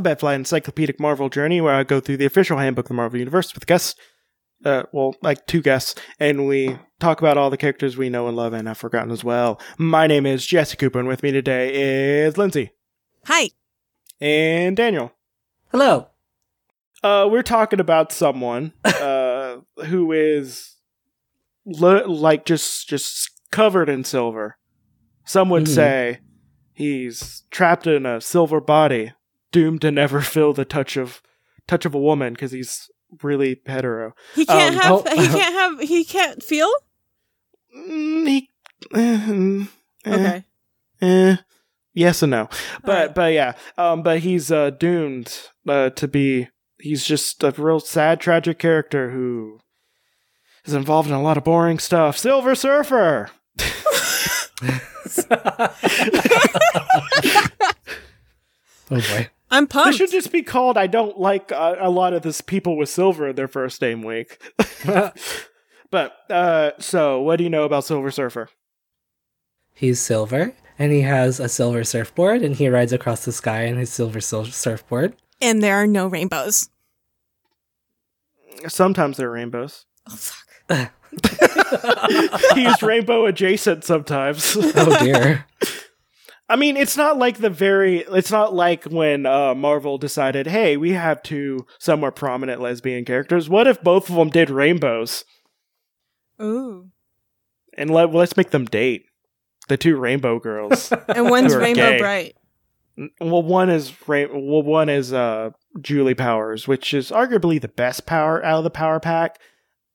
Alphabet Flight Encyclopedic Marvel Journey, where I go through the official handbook of the Marvel Universe with guests. Uh, well, like two guests, and we talk about all the characters we know and love and have forgotten as well. My name is Jesse Cooper, and with me today is Lindsay Hi. and Daniel. Hello. Uh, we're talking about someone uh, who is le- like just just covered in silver. Some would Mhm. say he's trapped in a silver body, doomed to never feel the touch of touch of a woman because he's really hetero. He can't Um, have. oh- he can't have. He can't feel. Mm, he, eh, eh, Okay. eh, yes and no, but Alright. but yeah, um, but he's uh, doomed uh, to be. He's just a real sad, tragic character who is involved in a lot of boring stuff. Silver Surfer. Oh boy. I'm This pumped. should just be called. I don't like uh, a lot of this people with silver in their first name week. but uh, so, what do you know about Silver Surfer? He's silver, and he has a silver surfboard, and he rides across the sky in his silver sil- surfboard. and there are no rainbows. Sometimes there are rainbows. Oh fuck. He's rainbow adjacent sometimes. Oh dear. I mean, it's not like the very. It's not like when uh, Marvel decided, "Hey, we have two somewhat prominent lesbian characters. What if both of them did rainbows Ooh. and let let's make them date the two rainbow girls." And one's rainbow gay. bright. well, one is ra- well, one is uh, Julie Powers, which is arguably the best power out of the power pack.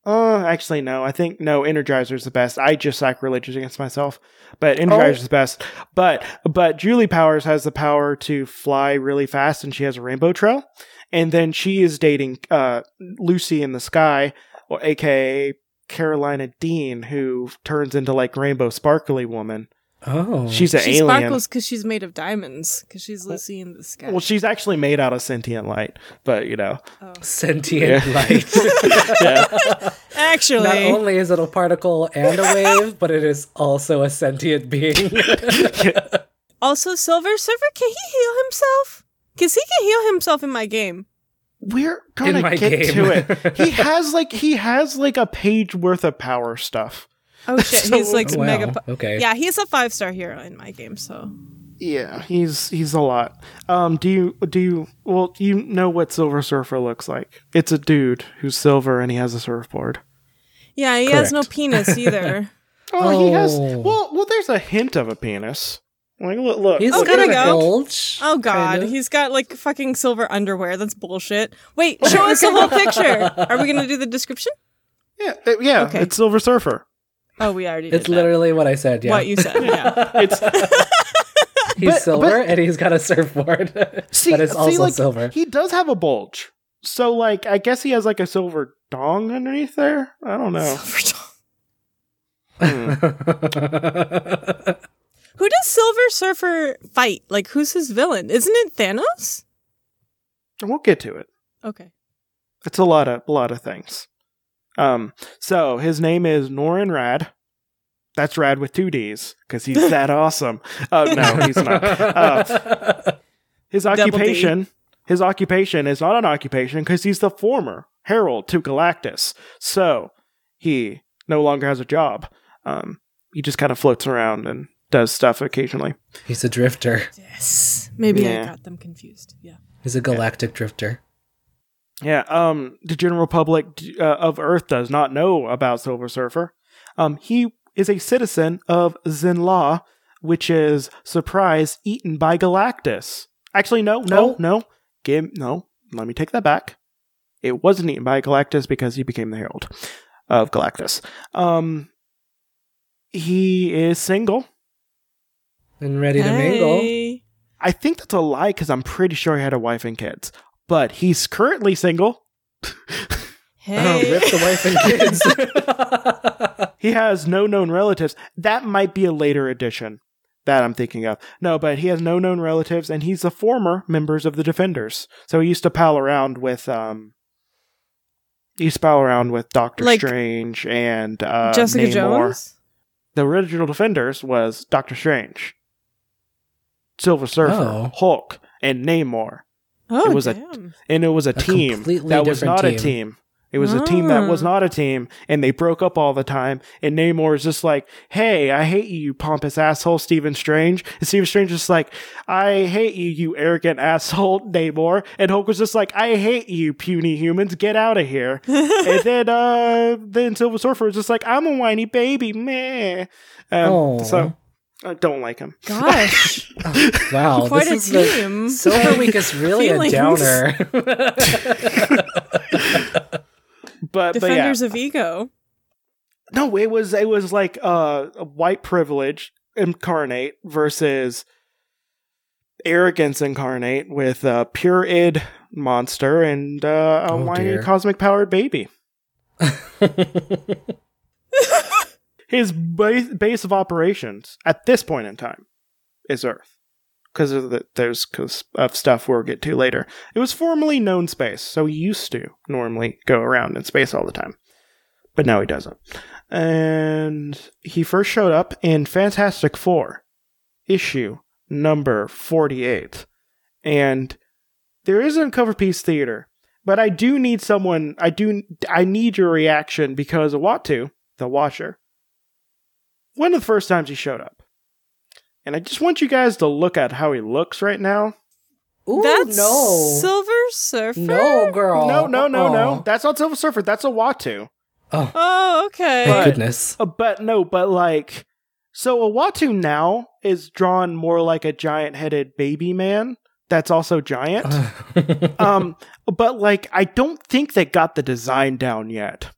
Uh, actually, no. I think no. Energizer is the best. I just sacrilegious against myself, but Energizer's the best. But but Julie Powers has the power to fly really fast, and she has a rainbow trail. And then she is dating uh Lucy in the sky, or AKA Karolina Dean, who turns into like rainbow sparkly woman. Oh. She's an She alien. sparkles because she's made of diamonds. Because she's Lucy in the sky. Well, she's actually made out of sentient light, but you know, oh. sentient Yeah. light. yeah. Actually, Not only is it a particle and a wave, but it is also a sentient being. also Silver Surfer. Can he heal himself? Because he can heal himself in my game. we're gonna get game. to it. He has like he has like a page worth of power stuff. Oh shit, So- he's like Oh, wow. mega. po- Okay. Yeah, he's a five star hero in my game. So Yeah, he's he's a lot. Um, do you do you well you know what Silver Surfer looks like? It's a dude who's silver and he has a surfboard. yeah, he has no penis either. Oh, he has Oh. well well. There's a hint of a penis. Like look, look. He's Oh, got a go. bulge. Oh god, kind of. he's got like fucking silver underwear. That's bullshit. Wait, show us the whole picture. Are we gonna do the description? yeah, uh, yeah. Okay. It's Silver Surfer. Oh, we already did It's that. literally what I said. Yeah. what you said. Yeah. It's He's But- silver and he's got a surfboard. see, but it's see, also like, silver. He does have a bulge. So like, I guess he has like a silver dong underneath there. I don't know. Silver dong. Hmm. Who does Silver Surfer fight? Like, who's his villain? Isn't it Thanos? We'll get to it. Okay. It's a lot of a lot of things. Um, so his name is Norrin Radd. That's Rad with two D's because he's that awesome. Uh, no, he's not. Uh, his occupation, his occupation is not an occupation because he's the former herald to Galactus. So he no longer has a job. Um, he just kind of floats around and does stuff occasionally. he's a drifter. Yes. Maybe Yeah. I got them confused. Yeah. He's a galactic drifter. Yeah, um, the general public uh, of Earth does not know about Silver Surfer. Um, he is a citizen of Zenn-La, which is surprise eaten by Galactus. Actually, no, no, Oh. no. Give no. Let me take that back. It wasn't eaten by Galactus because he became the herald of Galactus. Um, he is single. And ready to mingle. I think that's a lie because I'm pretty sure he had a wife and kids. But he's currently single. Oh, Hey. rip the wife and kids. He has no known relatives. That might be a later addition that I'm thinking of. No, but he has no known relatives, and he's a former members of the Defenders. So he used to pal around with um. He used to pal around with Doctor Like Strange and uh, Jessica Namor. Jones? The original Defenders was Doctor Strange, Silver Surfer, Oh. Hulk, and Namor. Oh, It was a- damn. and it was a, A team that was different not a team. team. It was a team that was Ah. not a team, and they broke up all the time. And Namor is just like, "Hey, I hate you, you pompous asshole, Stephen Strange." And Stephen Strange is like, "I hate you, you arrogant asshole, Namor." And Hulk was just like, "I hate you, puny humans, get out of here." and then, uh, then Silver Surfer was just like, "I'm a whiny baby, meh." Um, Oh. so I don't like him. Gosh, Wow, quite a this is the team. Silver Week is really a downer. But but yeah, Defenders of ego. No, it was it was like uh a white privilege incarnate versus arrogance incarnate with a pure id monster and uh, a Oh, whiny dear. cosmic powered baby. His base, base of operations at this point in time is Earth because of the, there's cause of stuff we'll get to later. It was formerly known space, so he used to normally go around in space all the time, but now he doesn't. And he first showed up in Fantastic Four, issue number forty-eight, and there isn't cover piece theater, but I do need someone. I do. I need your reaction because Uatu, the Watcher, one of the first times he showed up. And I just want you guys to look at how he looks right now. Ooh, That's no. Silver Surfer. no, girl. no, no, no, no. Uh-uh. That's not Silver Surfer. That's a Uatu. Oh, Oh, okay. thank But- goodness. Uh, but no, but like, so a Uatu now is drawn more like a giant headed baby man that's also giant. um, but like, I don't think they got the design down yet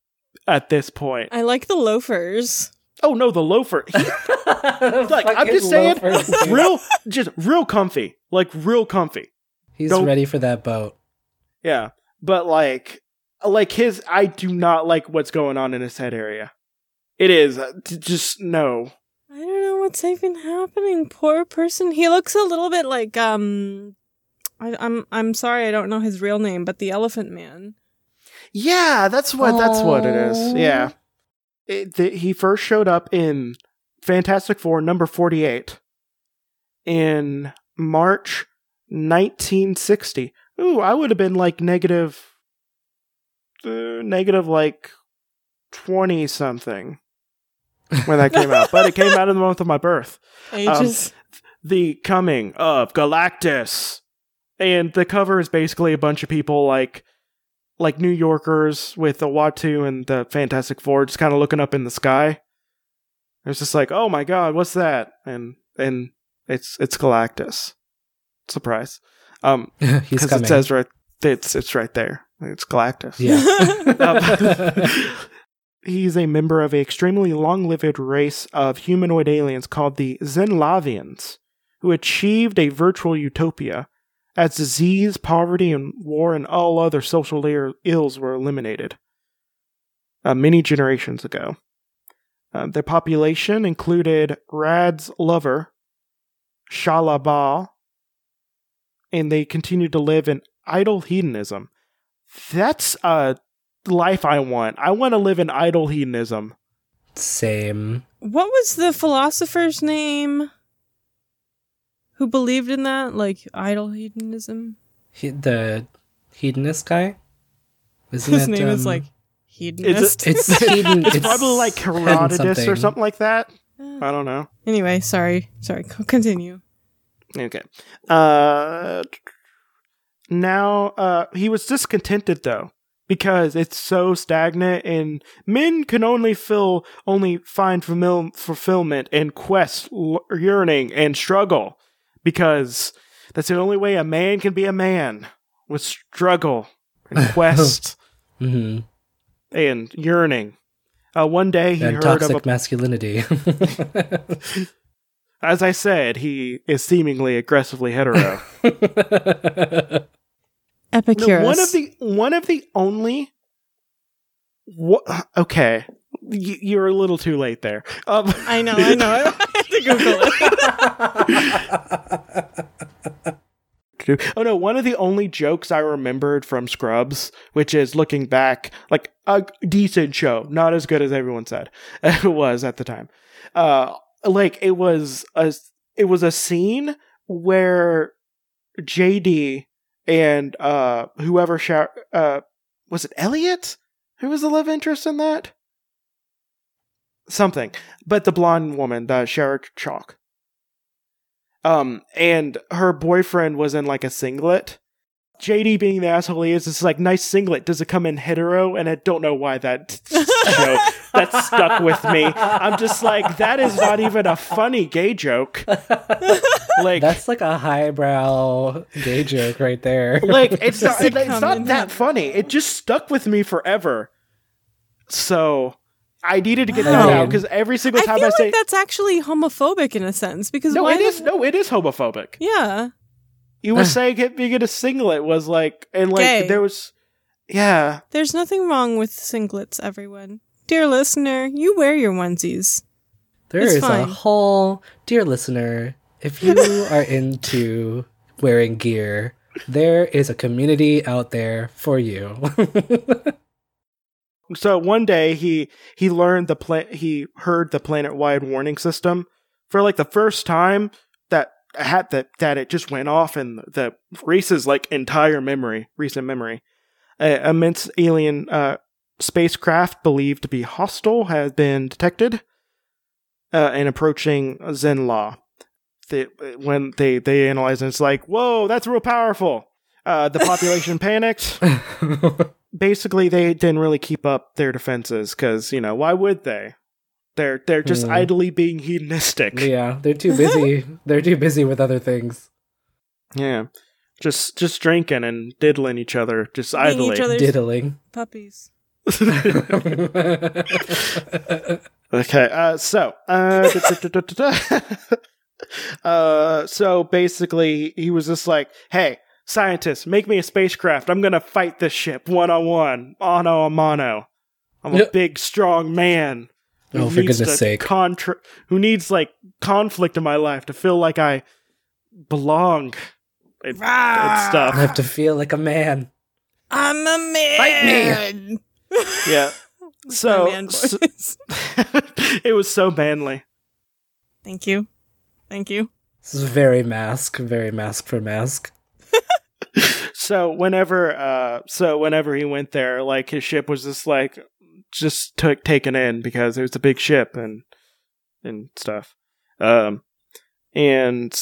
at this point. I like the loafers. Oh no, the loafer. He, like, I'm just saying, loafers, real, just real comfy, like real comfy. He's don't- ready for that boat. Yeah, but like, like his, I do not like what's going on in his head area. It is uh, t- just no. I don't know what's even happening. Poor person. He looks a little bit like um. I, I'm I'm sorry, I don't know his real name, but the Elephant Man. Yeah, that's what that's what it is. Yeah, it, the, he first showed up in Fantastic Four number forty eight in March nineteen sixty. Ooh, I would have been like negative, uh, negative like twenty something when that came out, but it came out in the month of my birth. Ages. the coming of Galactus. And the cover is basically a bunch of people like like New Yorkers with the Uatu and the Fantastic Four just kind of looking up in the sky. It's just like, "Oh my god, what's that?" And and it's it's Galactus. Surprise. Um He's cuz coming. it says right it's it's right there. It's Galactus. yeah. Um, he's a member of an extremely long-lived race of humanoid aliens called the Zenn-Lavians, who achieved a virtual utopia as disease, poverty, and war and all other social ir- ills were eliminated uh, many generations ago. Uh, their population included Radd's lover, Shalla-Bal, and they continued to live in idle hedonism. That's a life I want. I want to live in idle hedonism. Same. what was the philosopher's name? Who believed in that, like idle hedonism? He, the hedonist guy. Isn't His it, name is um, like hedonist. It's hedon. It's, probably like hedon Herodotus or something like that. Uh, I don't know. anyway, sorry, sorry. Continue. Okay. Uh, now, uh, he was discontented though because it's so stagnant, and men can only fill only find fulfill- fulfillment in quest, l- yearning, and struggle because that's the only way a man can be a man with struggle and quest hmm and yearning. Uh, one day he and heard toxic of a masculinity. As I said, he is seemingly aggressively hetero. Epicurus. No, one of the one of the only. Wha- okay, y- you're a little too late there. Um, I know, I know. Google it. oh no, one of the only jokes I remembered from Scrubs, which is looking back, like a decent show, not as good as everyone said it was at the time. Uh, like it was a it was a scene where JD and uh, whoever uh, was it Elliot? Who was the love interest in that? Something, but the blonde woman, the Sarah Chalke. Um, and her boyfriend was in like a singlet. JD being the asshole he is, is like nice singlet. Does it come in hetero? And I don't know why that joke that stuck with me. I'm just like that is not even a funny gay joke. Like That's like a highbrow gay joke right there. like it's not it it's not that funny. It just stuck with me forever. So I needed to get Wow. that out because every single I time feel I, say like that's actually homophobic in a sense because no, why it is does- no, it is homophobic. Yeah, You were saying it being in a singlet was like, and like Gay. there was, yeah, there's nothing wrong with singlets. Everyone, dear listener, you wear your onesies. There It's is a whole, dear listener, if you are into wearing gear, there is a community out there for you. So one day he he learned the pla- he heard the planet wide warning system for like the first time that had that that it just went off in the Reese's like entire memory recent memory. Uh, immense alien uh, spacecraft believed to be hostile has been detected uh, and approaching Zenn-La. They, when they they analyze it, it's like whoa that's real powerful. Uh, the population panicked basically they didn't really keep up their defenses because you know why would they they're they're just Hmm. idly being hedonistic yeah, they're too busy. They're too busy with other things. yeah just just drinking and diddling each other just Being idly each Diddling. puppies. okay uh so uh da- da- da- da- da- da. uh so basically he was just like hey scientists make me a spacecraft i'm gonna fight this ship one-on-one mano a mano i'm a Yep. big strong man who Oh, for needs goodness to sake. contra- who needs like conflict in my life to feel like I belong and, and I have to feel like a man. I'm a man. Fight me. Yeah. So, man so- it was so manly. Thank you. Thank you. This is very mask, very mask for mask. So whenever, uh, so whenever he went there, like his ship was just like just took taken in because it was a big ship and and stuff. Um, and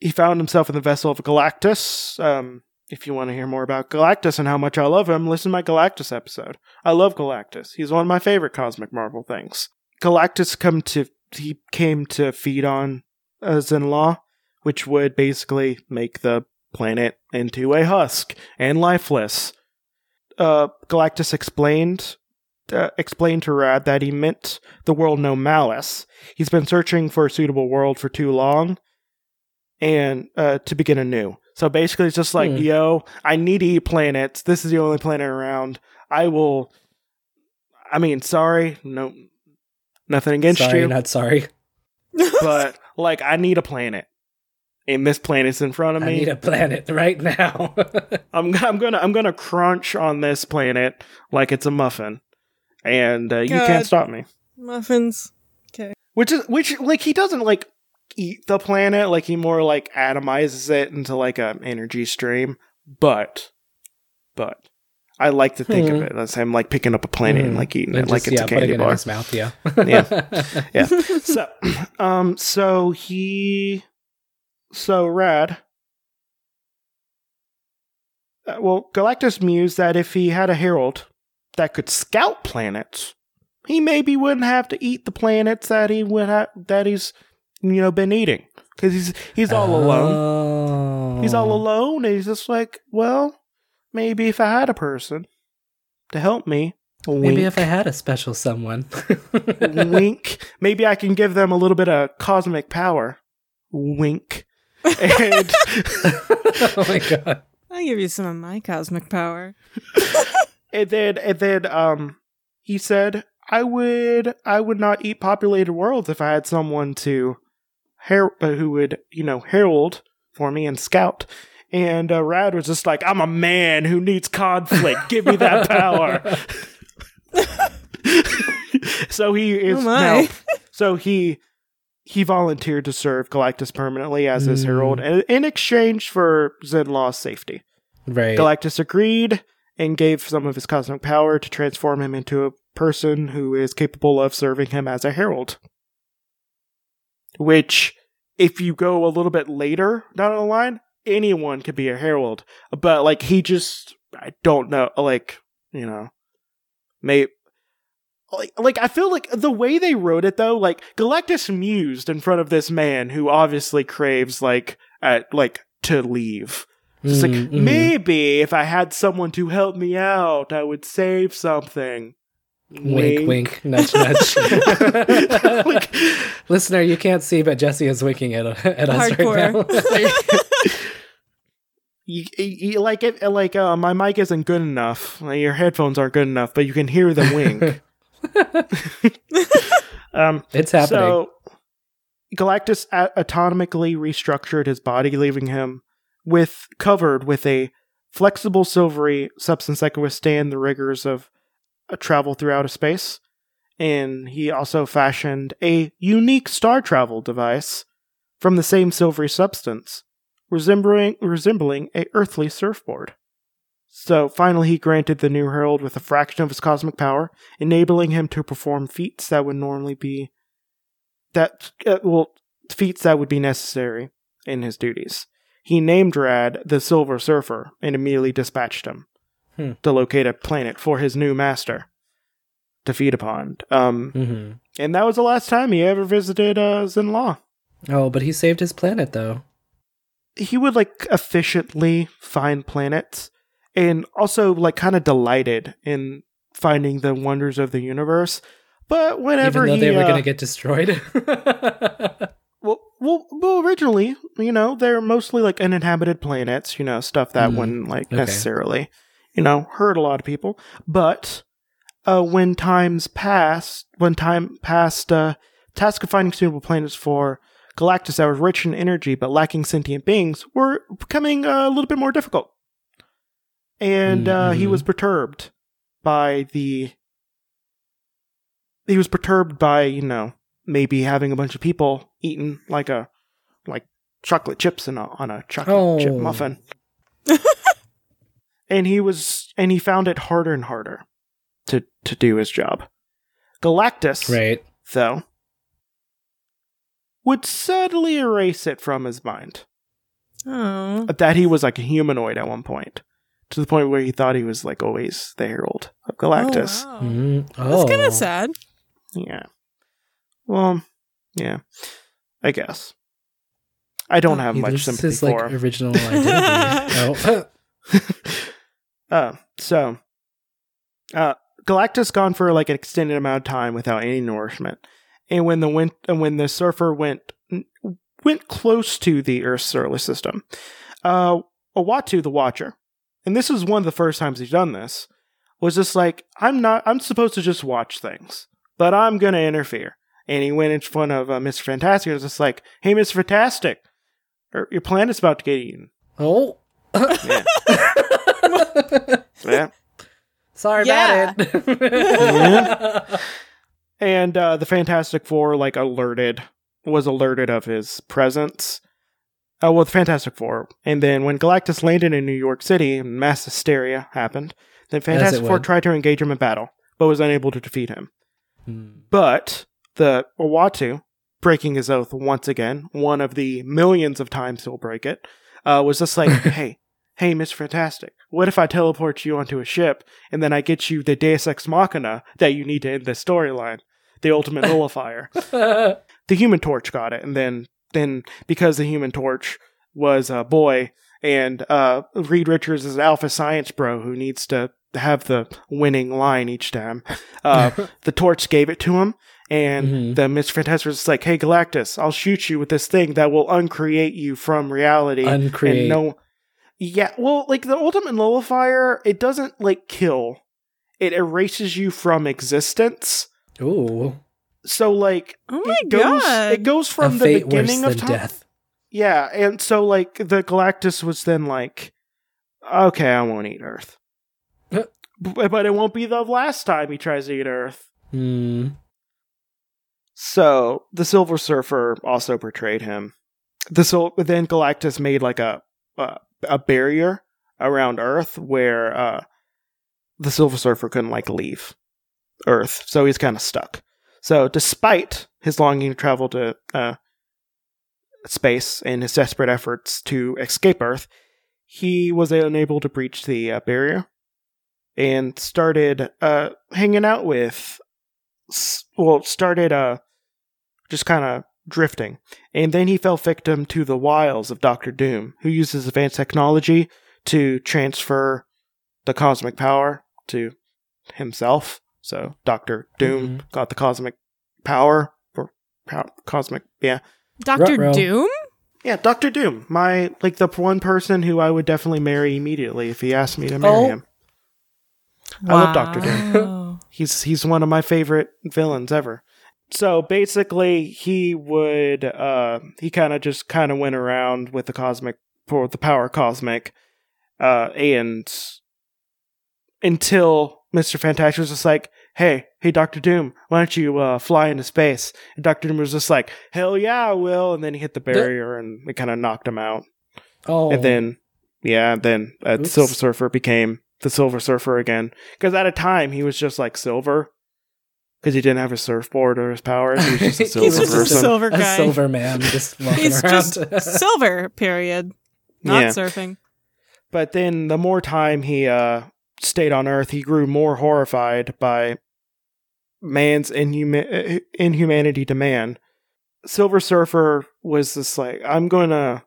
he found himself in the vessel of Galactus. Um, if you want to hear more about Galactus and how much I love him, listen to my Galactus episode. I love Galactus. He's one of my favorite cosmic Marvel things. Galactus come to he came to feed on uh, Zenn-La, which would basically make the planet into a husk and lifeless. Uh, Galactus explained uh, explained to Radd that he meant the world no malice. He's been searching for a suitable world for too long, and uh, to begin anew. So basically, it's just like, Hmm. yo, I need to eat planets. This is the only planet around. I will. I mean, sorry, no, nothing against sorry, you, not sorry. but like, I need a planet, and this planet's in front of me. I me. need a planet right now. I'm I'm gonna I'm gonna crunch on this planet like it's a muffin, and uh, you can't stop me. Muffins. Okay. Which is which like he doesn't like eat the planet, like he more like atomizes it into like a energy stream. But but I like to think Hmm. of it as him like picking up a planet and Mhm. like eating And it like it's yeah, a candy putting it in bar. his mouth. Yeah. Yeah. Yeah. so um so he so rad uh, well galactus mused that if he had a herald that could scout planets he maybe wouldn't have to eat the planets that he would ha- that he's you know been eating because he's he's all alone alone. he's all alone and he's just like well maybe if i had a person to help me Maybe if I had a special someone. wink. Maybe I can give them a little bit of cosmic power. Wink. And oh my god. I'll give you some of my cosmic power. and then and then um he said I would I would not eat populated worlds if I had someone to her- uh, who would, you know, herald for me and scout. And uh, Radd was just like, I'm a man who needs conflict. Give me that power. so he is Oh now. So he he volunteered to serve Galactus permanently as his Mm. herald in, in exchange for Zenn-La's safety. Right. Galactus agreed and gave some of his cosmic power to transform him into a person who is capable of serving him as a herald. Which, if you go a little bit later down the line, anyone could be a herald. But, like, he just, I don't know, like, you know, may. Like, like, I feel like the way they wrote it though, like, Galactus mused in front of this man who obviously craves, like, at, like, to leave. It's like, Mm, maybe if I had someone to help me out, I would save something. Wink, wink, wink nudge, nudge. Like- Listener, you can't see, but Jesse is winking at, at us Hardcore. right now. You, you, like it, like uh, my mic isn't good enough. Like, your headphones aren't good enough, but you can hear them wink. Um, it's happening. so Galactus a- atomically restructured his body, leaving him with covered with a flexible silvery substance that could withstand the rigors of a travel through outer space. And he also fashioned a unique star travel device from the same silvery substance, resembling resembling a earthly surfboard. So finally, he granted the new herald with a fraction of his cosmic power, enabling him to perform feats that would normally be that uh, well feats that would be necessary in his duties. He named Radd the Silver Surfer and immediately dispatched him Hmm. to locate a planet for his new master to feed upon. Um, hmm and that was the last time he ever visited uh, Zenn-La. Oh, but he saved his planet, though. He would like efficiently find planets and also like kind of delighted in finding the wonders of the universe. But whenever Even though he, they were uh, going to get destroyed. Well, well, well, originally, you know, they're mostly like uninhabited planets, you know, stuff that Mm, wouldn't like okay. necessarily, you know, hurt a lot of people. But uh, when times passed, when time passed, uh, task of finding suitable planets for Galactus that were rich in energy but lacking sentient beings were becoming uh, a little bit more difficult. And uh, he Mhm. was perturbed by the. He was perturbed by, you know, maybe having a bunch of people eating like a like chocolate chips in a, on a chocolate chip Oh. muffin. and he was and he found it harder and harder to to do his job. Galactus, right. though, would subtly erase it from his mind Oh. that he was like a humanoid at one point, to the point where he thought he was like always the herald of Galactus. Oh, wow. Mhm. Oh. That's kind of sad. Yeah. Well, yeah. I guess. I don't have He much loses sympathy his, like, for him. original identity. oh. uh, so, uh, Galactus gone for like an extended amount of time without any nourishment, and when the win- and when the surfer went went close to the Earth's solar system, uh, Uatu the Watcher, and this is one of the first times he's done this, was just like I'm not I'm supposed to just watch things, but I'm gonna interfere, and he went in front of uh, Mr. Fantastic and was just like, "Hey, Mr. Fantastic, your your planet's about to get eaten." oh. Yeah. yeah. Sorry Yeah. about it. and uh, the Fantastic Four like alerted was alerted of his presence. Uh, well, the Fantastic Four, and then when Galactus landed in New York City, mass hysteria happened. Then Fantastic Four would. tried to engage him in battle, but was unable to defeat him. Hmm. But the Uatu, breaking his oath once again, one of the millions of times he'll break it, uh, was just like, "Hey, hey, Miss Fantastic, what if I teleport you onto a ship and then I get you the Deus Ex Machina that you need to end this storyline, the ultimate nullifier?" the Human Torch got it, and then then because the Human Torch was a boy, and uh, Reed Richards is an alpha science bro who needs to have the winning line each time. Uh, the Torch gave it to him, and Mhm. the was like, "Hey Galactus, I'll shoot you with this thing that will uncreate you from reality." Uncreate. And no, yeah, well, like the ultimate nullifier, it doesn't like kill; it erases you from existence. Ooh. So like Oh my it goes god. it goes from a the fate beginning worse of than time. death. Yeah, and so like the Galactus was then like, okay, I won't eat Earth, Uh. B- but it won't be the last time he tries to eat Earth. Hmm. So the Silver Surfer also portrayed him. The Sil- then Galactus made like a a, a barrier around Earth where uh, the Silver Surfer couldn't like leave Earth, so he's kind of stuck. So, despite his longing to travel to uh, space and his desperate efforts to escape Earth, he was unable to breach the uh, barrier and started uh, hanging out with, well, started uh, just kind of drifting. And then he fell victim to the wiles of Doctor Doom, who uses advanced technology to transfer the cosmic power to himself. So Doctor Doom got the cosmic power or pow- cosmic, yeah. Doctor Doom? Yeah, Doctor Doom, my like the one person who I would definitely marry immediately if he asked me to marry Oh. him. I love Doctor Doom. He's he's one of my favorite villains ever. So basically, he would uh he kind of just kind of went around with the cosmic for the power cosmic, uh and until Mister Fantastic was just like, hey hey Doctor Doom, why don't you uh fly into space? And Doctor Doom was just like, hell yeah, I will. And then he hit the barrier and it kind of knocked him out. Oh, And then, yeah, then uh, Silver Surfer became the Silver Surfer again. Because at a time, he was just like Silver. Because he didn't have his surfboard or his powers. He was just a silver He's just a person. silver a silver man just walking He's around. just silver, period. Not Yeah. surfing. But then the more time he uh, stayed on Earth, he grew more horrified by man's inhuma- uh, inhumanity to man. Silver Surfer was just like, I'm gonna.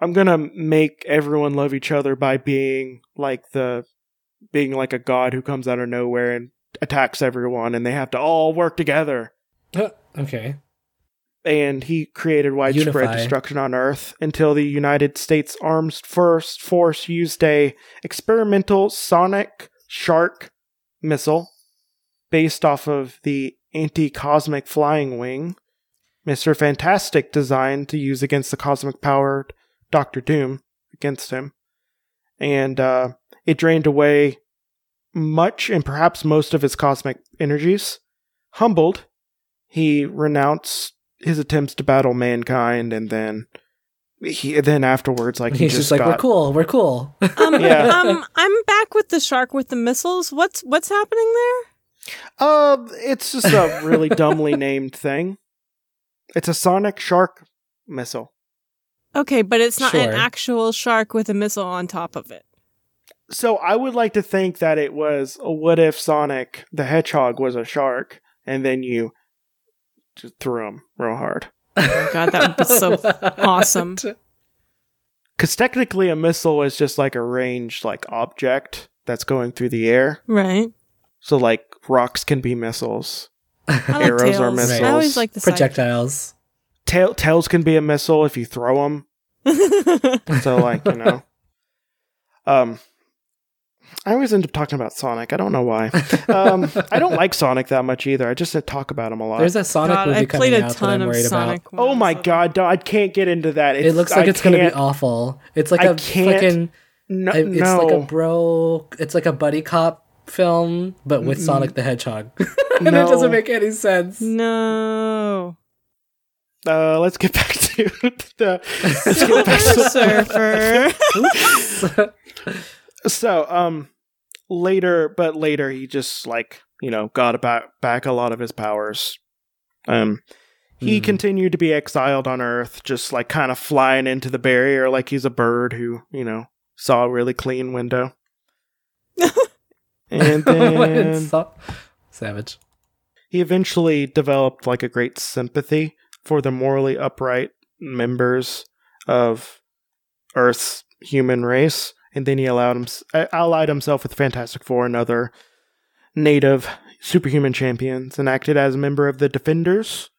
I'm gonna make everyone love each other by being like the being like a god who comes out of nowhere and attacks everyone and they have to all work together. okay. And he created widespread Unify. destruction on Earth until the United States Armed First Force used a experimental sonic shark missile based off of the anti-cosmic flying wing Mr. Fantastic designed to use against the cosmic powered Doctor Doom against him. And uh, it drained away much and perhaps most of his cosmic energies. Humbled, he renounced his attempts to battle mankind and then he then afterwards like he He's just, just like, got, we're cool, we're cool. Um, Yeah. um, I'm back with the shark with the missiles. What's what's happening there? Uh, it's just a really dumbly named thing. It's a sonic shark missile. Okay, but it's not an actual shark with a missile on top of it. So I would like to think that it was what if Sonic the Hedgehog was a shark and then you just threw him real hard. Oh God, that would be so awesome. Because technically, a missile is just like a ranged like object that's going through the air. Right. So like rocks can be missiles. Like Arrows are tails. missiles. I always like the Projectiles. Tail tails can be a missile if you throw them. So like you know, um, I always end up talking about Sonic. I don't know why. Um, I don't like Sonic that much either. I just talk about him a lot. There's a Sonic God, movie I coming played a out that ton I'm of worried Sonic. about. oh my god, no, I can't get into that. It looks like I it's going to be awful. It's like I a can't- fucking. No, It's no. like a bro. It's like a buddy cop film, but with Mm-mm. Sonic the Hedgehog. and No. it doesn't make any sense. No. uh, let's get back to the. Let's get back Silver to Surfer. So um later but later he just like you know got back back a lot of his powers um he Hmm. continued to be exiled on earth just like kind of flying into the barrier like he's a bird who you know saw a really clean window and then so- Savage. he eventually developed like a great sympathy for the morally upright members of Earth's human race, and then he allowed him uh, allied himself with Fantastic Four and other native superhuman champions, and acted as a member of the Defenders.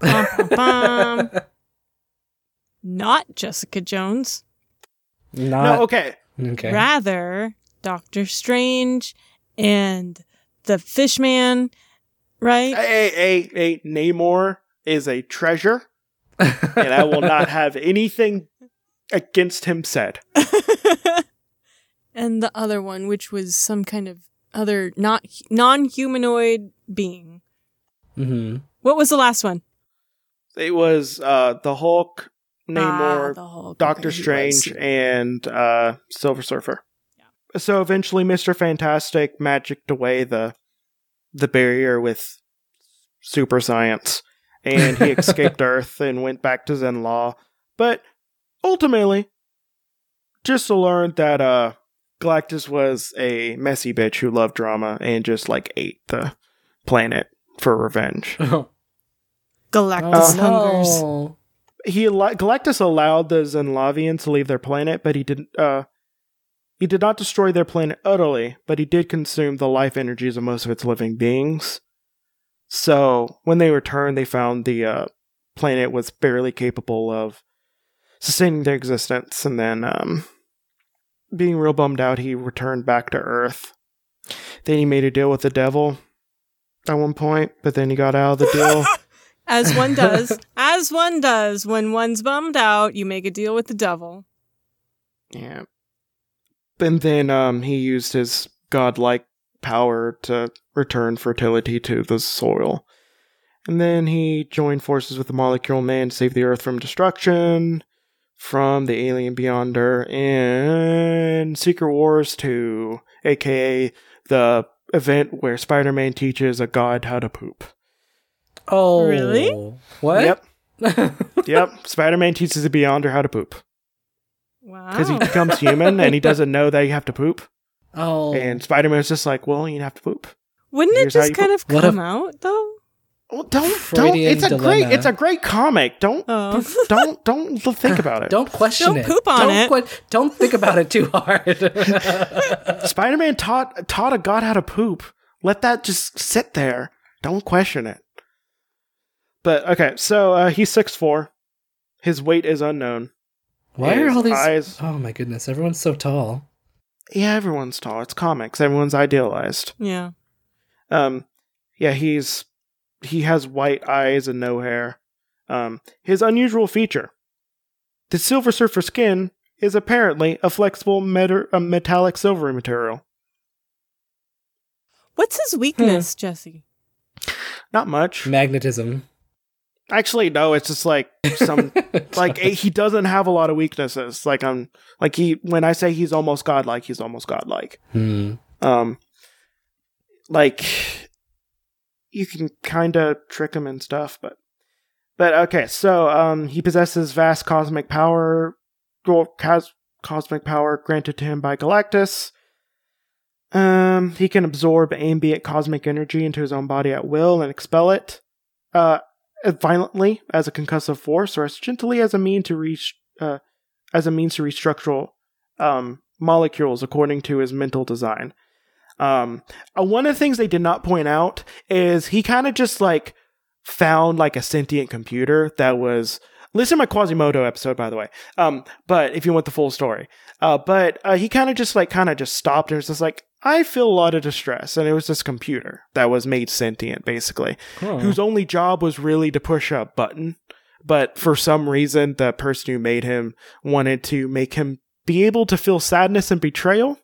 Bum, bum, bum. Not Jessica Jones. Not no, okay, okay. Rather, Doctor Strange and the Fishman, right? a, a, a Namor is a treasure, and I will not have anything against him said. and the other one, which was some kind of other not non-humanoid being. Mm-hmm. What was the last one? It was uh, the Hulk Namor, Ah, Hulk. Doctor Okay, he was. Strange, and uh, Silver Surfer. Yeah. So eventually, Mister Fantastic magicked away the the barrier with super science, and he escaped Earth and went back to Zenn-La. But ultimately, just to learn that uh, Galactus was a messy bitch who loved drama and just like ate the planet for revenge. Oh, Galactus hungers. he Galactus allowed the Zenn-Lavians to leave their planet, but he didn't. Uh, he did not destroy their planet utterly, but he did consume the life energies of most of its living beings. So when they returned, they found the uh, planet was barely capable of sustaining their existence, and then, um, being real bummed out, he returned back to Earth. Then he made a deal with the devil at one point, but then he got out of the deal. As one does. As one does. When one's bummed out, you make a deal with the devil. Yeah. And then um, he used his godlike power to return fertility to the soil. And then he joined forces with the Molecule Man to save the Earth from destruction from the Alien Beyonder in Secret Wars 2, aka the event where Spider Man teaches a god how to poop. Oh, Really? What? Yep, yep. Spider Man teaches a Beyonder how to poop. Wow. Because he becomes human and he doesn't know that you have to poop. oh, And Spider Man's just like, well, you have to poop. Wouldn't it Here's how just you kind of What come if- out though? Well, don't don't. It's a dilemma. great. It's a great comic. Don't Oh. don't don't think about it. don't question Don't it. poop on don't it. que- don't think about it too hard. Spider Man taught taught a god how to poop. Let that just sit there. Don't question it. But okay, so uh, he's six four. His weight is unknown. Why are all these? eyes? Oh my goodness! Everyone's so tall. Yeah, everyone's tall. It's comics. Everyone's idealized. Yeah. Um, yeah, he's he has white eyes and no hair. Um, his unusual feature: the Silver Surfer skin is apparently a flexible meta- a metallic silvery material. What's his weakness, Jesse? Not much, Magnetism. actually. No, it's just like some like eh, he doesn't have a lot of weaknesses. Like I'm like he when I say he's almost godlike, he's almost godlike. Hmm. Um, like you can kind of trick him and stuff, but but okay. So um, he possesses vast cosmic power, well, cos- cosmic power granted to him by Galactus. Um, he can absorb ambient cosmic energy into his own body at will and expel it, uh, violently as a concussive force, or as gently as a mean to reach, uh, as a means to restructure, um, molecules according to his mental design. Um, uh, one of the things they did not point out is he kind of just like found like a sentient computer that was. Listen to my Quasimodo episode, by the way. Um, but if you want the full story, uh, but uh, he kind of just like kind of just stopped and was just like, I feel a lot of distress, and it was this computer that was made sentient, basically, Huh. whose only job was really to push a button. But for some reason, the person who made him wanted to make him be able to feel sadness and betrayal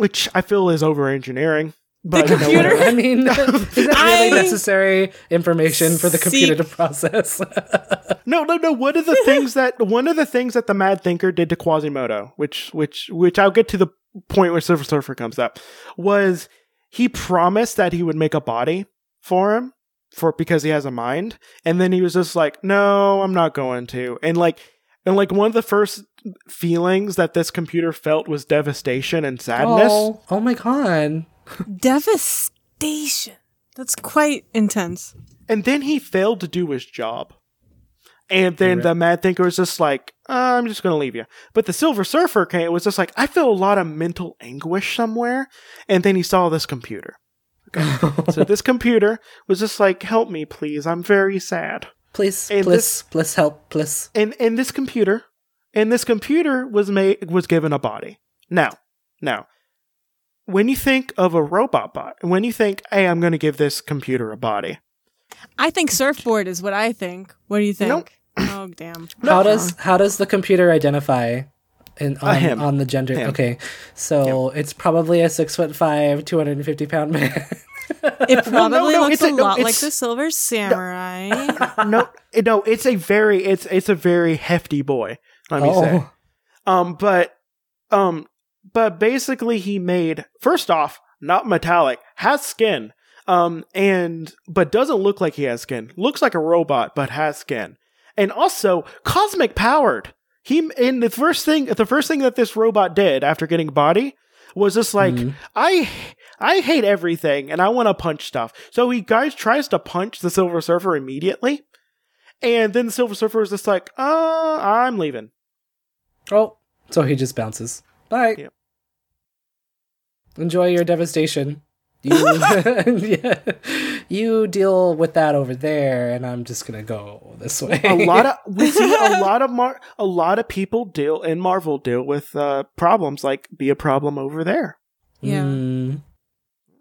which I feel is over engineering. But you know, computer? whatever. I mean, is that really I- necessary information for the computer to process? no, no, no. One of the things that one of the things that the Mad Thinker did to Quasimodo, which which which I'll get to the point where Silver Surfer comes up, was he promised that he would make a body for him for because he has a mind, and then he was just like, "No, I'm not going to," and like. And like one of the first feelings that this computer felt was devastation and sadness. oh, oh my god! Devastation. That's quite intense. And then he failed to do his job. And then Right. the Mad Thinker was just like, uh, I'm just going to leave you. But the Silver Surfer came, it was just like, I feel a lot of mental anguish somewhere. And then he saw this computer. So this computer was just like, help me, please. I'm very sad. Please, And please, this- please help, please. And, and this computer, and this computer was made, was given a body. Now, now, when you think of a robot bot, when you think, hey, I'm going to give this computer a body, I think surfboard is what I think. What do you think? Nope. Oh damn. How does how does the computer identify in on, him. on the gender? Him. Okay, so it's probably a six foot five, two hundred and fifty pound man. It probably no, looks it's a, a- no, lot like the Silver Samurai. no, no, it's a very it's it's a very hefty boy. Let me say. oh, Um, but um, but basically he made first off not metallic, has skin. Um, and but doesn't look like he has skin. Looks like a robot, but has skin. And also cosmic powered. He in the first thing the first thing that this robot did after getting body was just like Mhm. I I hate everything and I want to punch stuff. So he guys tries to punch the Silver Surfer immediately. And then the Silver Surfer is just like, uh, I'm leaving. oh, so he just bounces. Bye. Yep. Enjoy your devastation. You, yeah, you deal with that over there, and I'm just gonna go this way. a lot of we see a lot of mar- a lot of people deal in Marvel deal with uh, problems like be a problem over there. Yeah. Mm,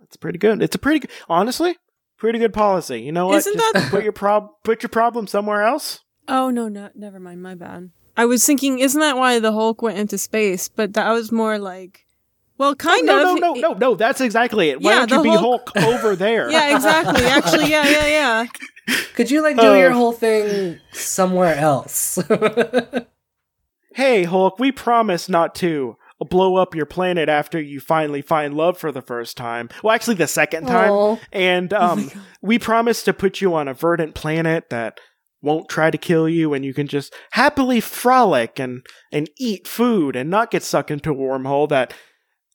It's pretty good. It's a pretty good, honestly pretty good policy. You know what? Isn't Just that- put your prob put your problem somewhere else? oh no, no, never mind. My bad. I was thinking, isn't that why the Hulk went into space? But that was more like, well, oh, kind no, of. no, no, no, no. That's exactly it. Why Yeah, don't you be Hulk- Hulk over there? Yeah, exactly. Actually, yeah, yeah, yeah. could you like do Oh. your whole thing somewhere else? Hey, Hulk, we promise not to blow up your planet after you finally find love for the first time. Well, actually, the second time. Aw. And um, we promise to put you on a verdant planet that won't try to kill you, and you can just happily frolic and and eat food and not get sucked into a wormhole that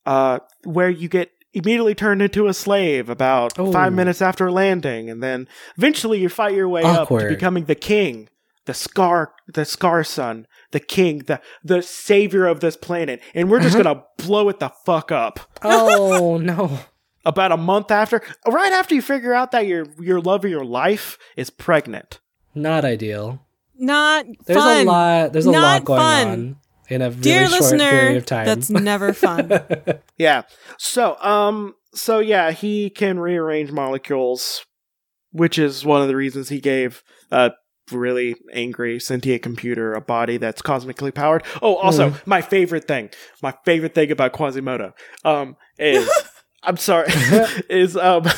uh where you get immediately turned into a slave about Oh. five minutes after landing, and then eventually you fight your way up to becoming the king, the Scar, the Sakaarson, the king, the the savior of this planet, and we're just Uh-huh. gonna blow it the fuck up oh no. about a month after, right after you figure out that your your love of your life is pregnant. Not ideal. Not There's fun. a lot. There's a Not lot going fun. on in a really Dear short listener, period of time. that's never fun. Yeah. So, um, so yeah, he can rearrange molecules, which is one of the reasons he gave a really angry sentient computer a body that's cosmically powered. Oh, also, my favorite thing, my favorite thing about Quasimodo, um, is I'm sorry, is um.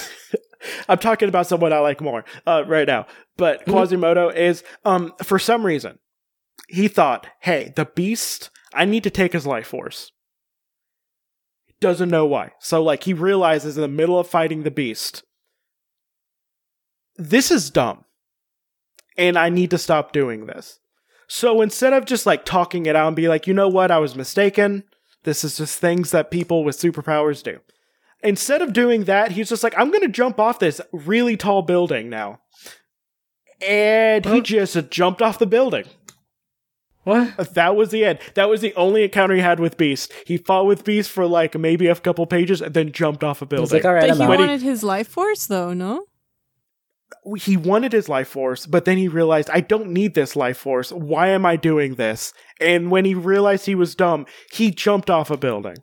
I'm talking about someone I like more uh, right now, but Quasimodo is um for some reason he thought, hey, the beast, I need to take his life force. Doesn't know why. So, like, he realizes in the middle of fighting the beast, this is dumb. And I need to stop doing this. So instead of just like talking it out and be like, you know what, I was mistaken. This is just things that people with superpowers do. Instead of doing that, he's just like, I'm going to jump off this really tall building now. And he just jumped off the building. what? Uh, that was the end. That was the only encounter he had with Beast. He fought with Beast for like maybe a couple pages and then jumped off a building. was like, all right, but I'm he out. When he- wanted his life force, though. No. He wanted his life force, but then he realized, I don't need this life force. Why am I doing this? And when he realized he was dumb, he jumped off a building.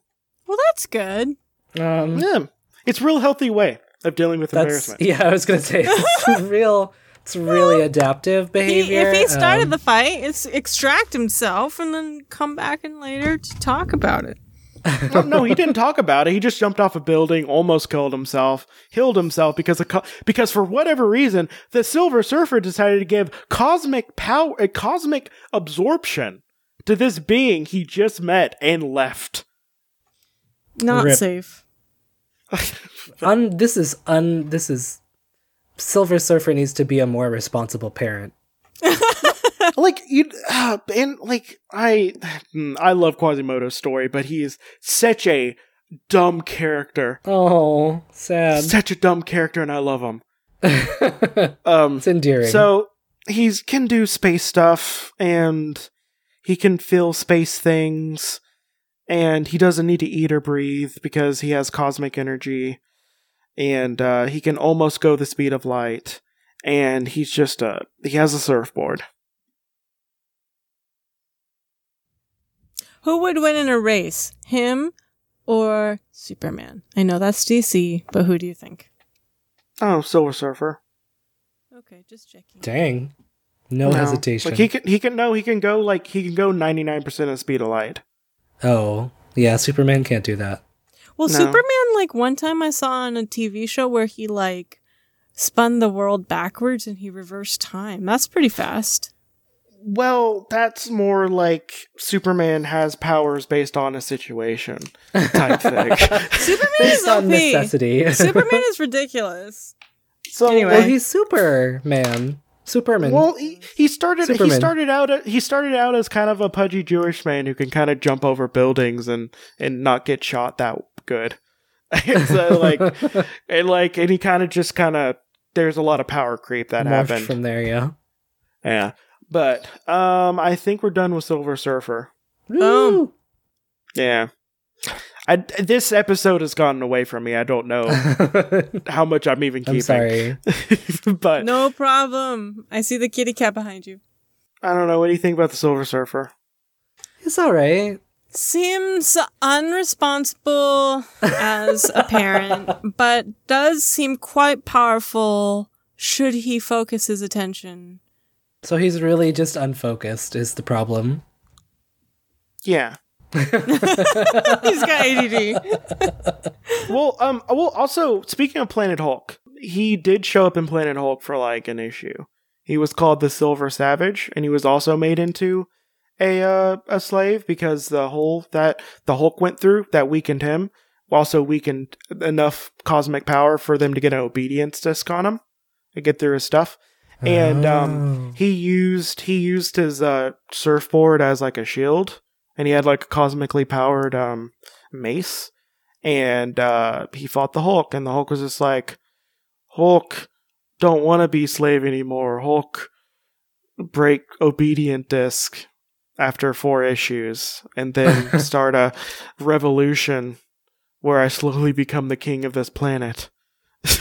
Well, that's good. Um, Yeah. It's a real healthy way of dealing with that's embarrassment. yeah. I was gonna say it's real. It's really adaptive He, behavior. if he started um, the fight, it's extract himself and then come back in later to talk about it. No, no, he didn't talk about it. He just jumped off a building, almost killed himself, killed himself because of co- because for whatever reason, the Silver Surfer decided to give cosmic power, a cosmic absorption to this being he just met and left. Not Rip. safe. un, this is un. This is Silver Surfer needs to be a more responsible parent. like you, uh, and like I, mm, I love Quasimodo's story, but he is such a dumb character, Oh, sad. such a dumb character, and I love him. Um, it's endearing. So he's can do space stuff and he can feel space things and he doesn't need to eat or breathe because he has cosmic energy and uh, he can almost go the speed of light and he's just a he has a surfboard. Who would win in a race, him or Superman? I know that's DC, but who do you think? Oh, Silver Surfer. Okay, just checking. Dang, no, hesitation. Like he can he can no he can go like he can go 99% of speed of light. oh, yeah. Superman can't do that. Well, No. Superman, like one time I saw on a TV show where he like spun the world backwards and he reversed time. That's pretty fast. Well, that's more like Superman has powers based on a situation type thing. Superman Based is on OP. necessity. Superman is ridiculous. So Anyway. well, he's Superman. Superman. Well, he, he started. He started out. He started out as kind of a pudgy Jewish man who can kind of jump over buildings and and not get shot that good. so like, and like, and he kind of just kind of. There's a lot of power creep that morphed happened. from there, yeah. yeah, but um, I think we're done with Silver Surfer. Boom. Yeah. I, this episode has gotten away from me. I don't know how much I'm even keeping. I'm sorry. but No problem. I see the kitty cat behind you. I don't know. What do you think about the Silver Surfer? It's all right. Seems unresponsible as a parent, but does seem quite powerful should he focus his attention. So he's really just unfocused, is the problem. Yeah. He's got ADD. Well, um, well, also speaking of Planet Hulk, he did show up in Planet Hulk for like an issue. He was called the Silver Savage, and he was also made into a uh, a slave because the hole that the Hulk went through that weakened him also weakened enough cosmic power for them to get an obedience disc on him and get through his stuff. And um, Oh. he used he used his uh, surfboard as like a shield, and he had like a cosmically powered um, mace, and uh, he fought the Hulk, and the Hulk was just like, Hulk, don't want to be slave anymore. Hulk, break obedient disc after four issues, and then start a revolution where I slowly become the king of this planet.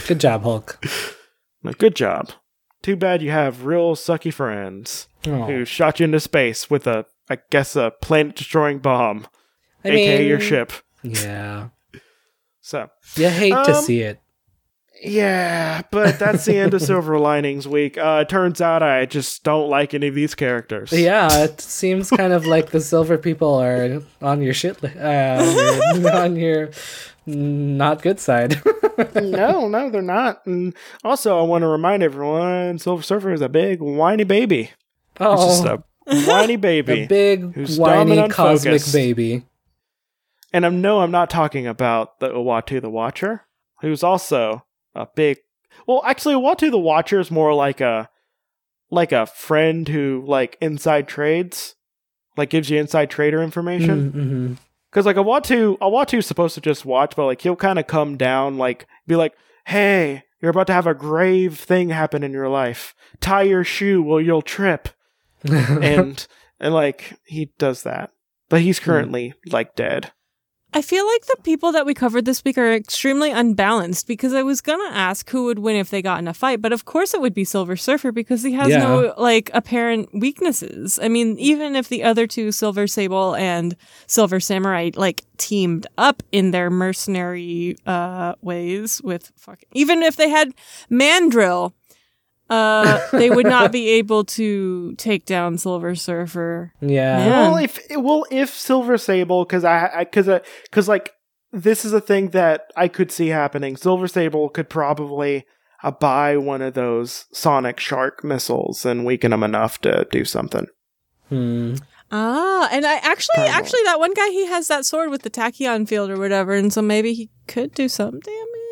Good job, Hulk. Good job. Too bad you have real sucky friends Aw. who shot you into space with a, I guess, a planet destroying bomb, I aka mean, your ship. Yeah. So, You hate to Um, see it. Yeah, but that's the end of Silver Linings Week. Uh, it turns out I just don't like any of these characters. Yeah, it seems kind of like the silver people are on your shit, li- uh, on your, not good side. no, no, they're not. And also, I want to remind everyone Silver Surfer is a big whiny baby. He's just oh, a whiny baby, a big who's whiny cosmic unfocused. baby. And I know I'm not talking about the Uatu the Watcher, who's also a big. Well, actually, Uatu the Watcher is more like a like a friend who like inside trades, like gives you inside trader information. Mm-hmm. Because like Uatu, Uatu's supposed to just watch, but like he'll kind of come down, like be like, "Hey, you're about to have a grave thing happen in your life. Tie your shoe, or you'll trip." and and like he does that, but he's currently like dead. I feel like the people that we covered this week are extremely unbalanced because I was gonna ask who would win if they got in a fight, but of course it would be Silver Surfer because he has Yeah. no like apparent weaknesses. I mean, even if the other two, Silver Sable and Silver Samurai, like teamed up in their mercenary uh ways with fucking even if they had Mandrill, uh they would not be able to take down Silver Surfer. yeah. Man. Well, if well, if Silver Sable, because I, because I, because like this is a thing that I could see happening. Silver Sable could probably uh, buy one of those Sonic Shark missiles and weaken them enough to do something. Hmm. Ah, and I actually, Kinda. actually, that one guy he has that sword with the tachyon field or whatever, and so maybe he could do some damage.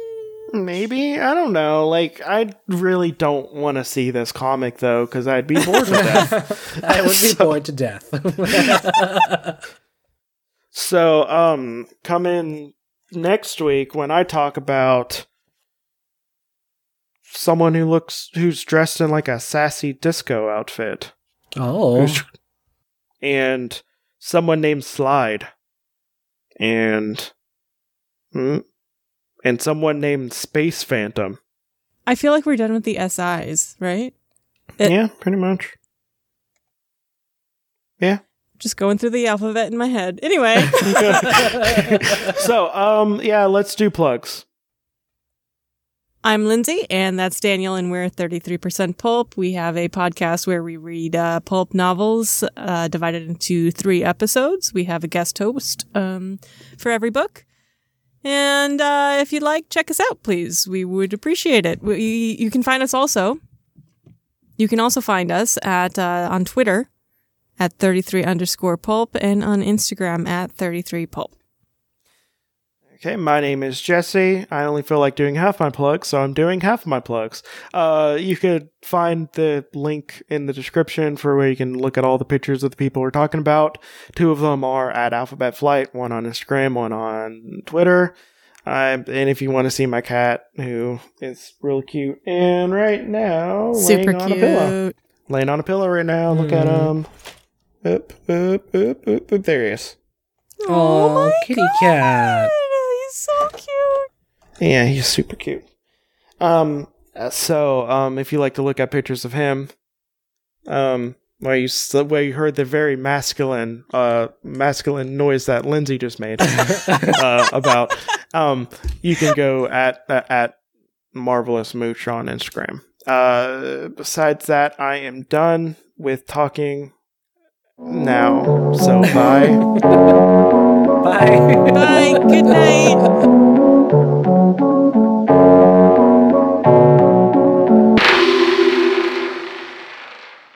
Maybe I don't know. Like I really don't want to see this comic though, because I'd be bored to death. I would be bored to death. So, um, come in next week when I talk about someone who looks who's dressed in like a sassy disco outfit, oh. and someone named Slide, and hmm, and someone named Space Phantom. I feel like we're done with the SIs, right? It- yeah, pretty much. Yeah. Just going through the alphabet in my head. Anyway, so, um, yeah, let's do plugs. I'm Lindsay, and that's Daniel, and we're 33% Pulp. We have a podcast where we read uh, pulp novels uh, divided into three episodes. We have a guest host um, for every book. And uh, if you'd like, check us out, please. We would appreciate it. We, you can find us also. You can also find us at uh, on Twitter at 33 underscore pulp and on Instagram at 33 pulp. Okay, my name is Jesse. I only feel like doing half my plugs, so I'm doing half of my plugs. Uh, you could find the link in the description for where you can look at all the pictures of the people we're talking about. Two of them are at Alphabet Flight, one on Instagram, one on Twitter. Uh, and if you want to see my cat, who is really cute, and right now Super laying on a pillow, laying on a pillow right now. Look at him. Oop, oop, oop, oop, oop. There he is. Oh, my kitty cat. He's so cute. Yeah, he's super cute. Um, so um, if you like to look at pictures of him, um, where you where you heard the very masculine uh masculine noise that Lindsay just made uh, about, um, you can go at uh, at marvelous mooch on Instagram. Uh, besides that, I am done with talking now. So bye. Bye. Bye. Good night.